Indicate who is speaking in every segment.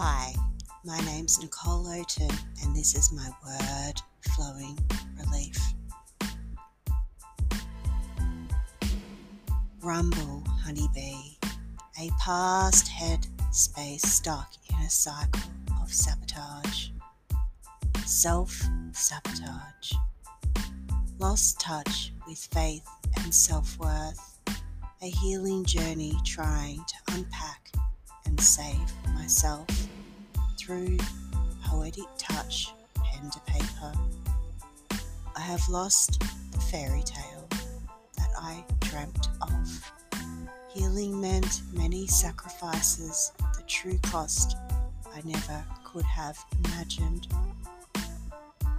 Speaker 1: Hi, my name's Nicole Oaten, and this is my word flowing relief. Rumble, honeybee, a past head space stuck in a cycle of sabotage, self sabotage, lost touch with faith and self worth, a healing journey trying to unpack and save myself through poetic touch, pen to paper. I have lost the fairy tale that I dreamt of. Healing meant many sacrifices, the true cost I never could have imagined.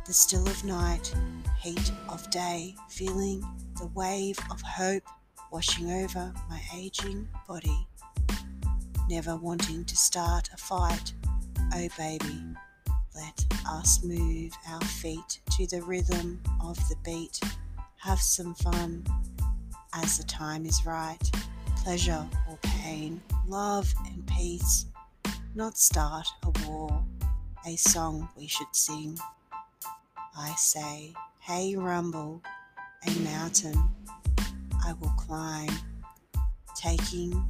Speaker 1: The still of night, heat of day, feeling the wave of hope washing over my aging body never wanting to start a fight. Oh, baby, let us move our feet to the rhythm of the beat. Have some fun as the time is right. Pleasure or pain, love and peace. Not start a war, a song we should sing. I say, hey, rumble, a mountain I will climb, taking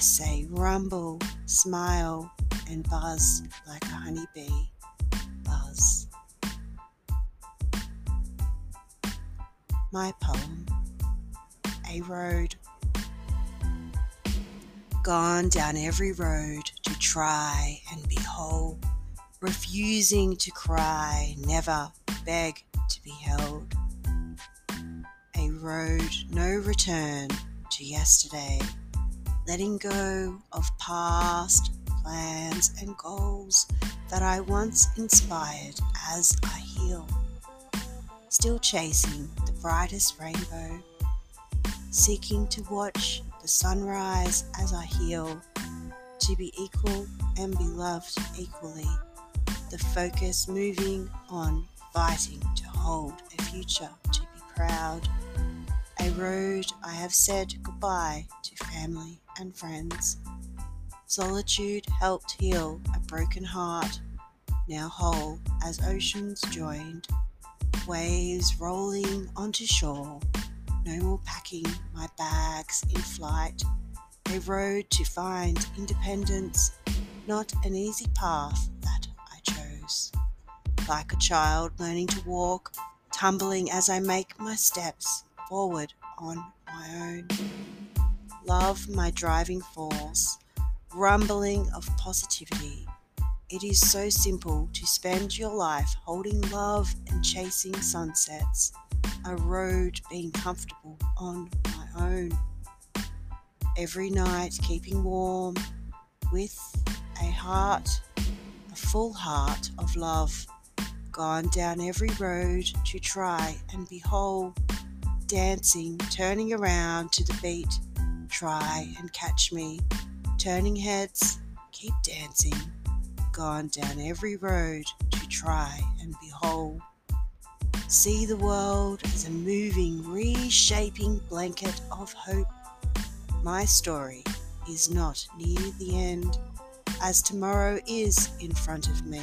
Speaker 1: say rumble, smile, and buzz like a honeybee. Buzz. My poem A Road. Gone down every road to try and be whole, refusing to cry, never beg to be held. A road no return to yesterday letting go of past plans and goals that I once inspired as I heal. Still chasing the brightest rainbow, seeking to watch the sunrise as I heal, to be equal and be loved equally. The focus moving on, fighting to hold a future, to be proud. A road I have said goodbye to family and friends. Solitude helped heal a broken heart, now whole as oceans joined, waves rolling onto shore. No more packing my bags in flight. A road to find independence, not an easy path that I chose. Like a child learning to walk, tumbling as I make my steps forward on my own love my driving force, rumbling of positivity. It is so simple to spend your life holding love and chasing sunsets, a road being comfortable on my own. Every night keeping warm with a heart, a full heart of love, gone down every road to try and be whole, dancing, turning around to the beat try and catch me. Turning heads, keep dancing. Gone down every road to try and behold. See the world as a moving, reshaping blanket of hope. My story is not near the end, as tomorrow is in front of me.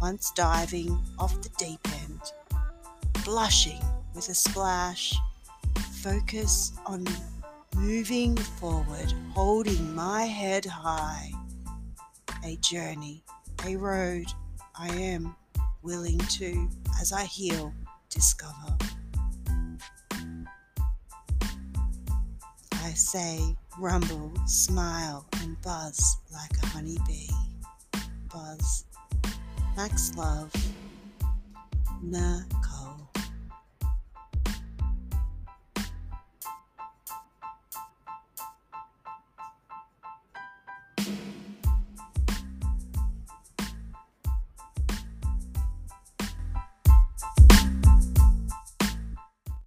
Speaker 1: Once diving off the deep end, blushing with a splash, focus on moving forward, holding my head high. A journey, a road I am willing to, as I heal, discover. I say, rumble, smile, and buzz like a honeybee. Buzz. Max love. Na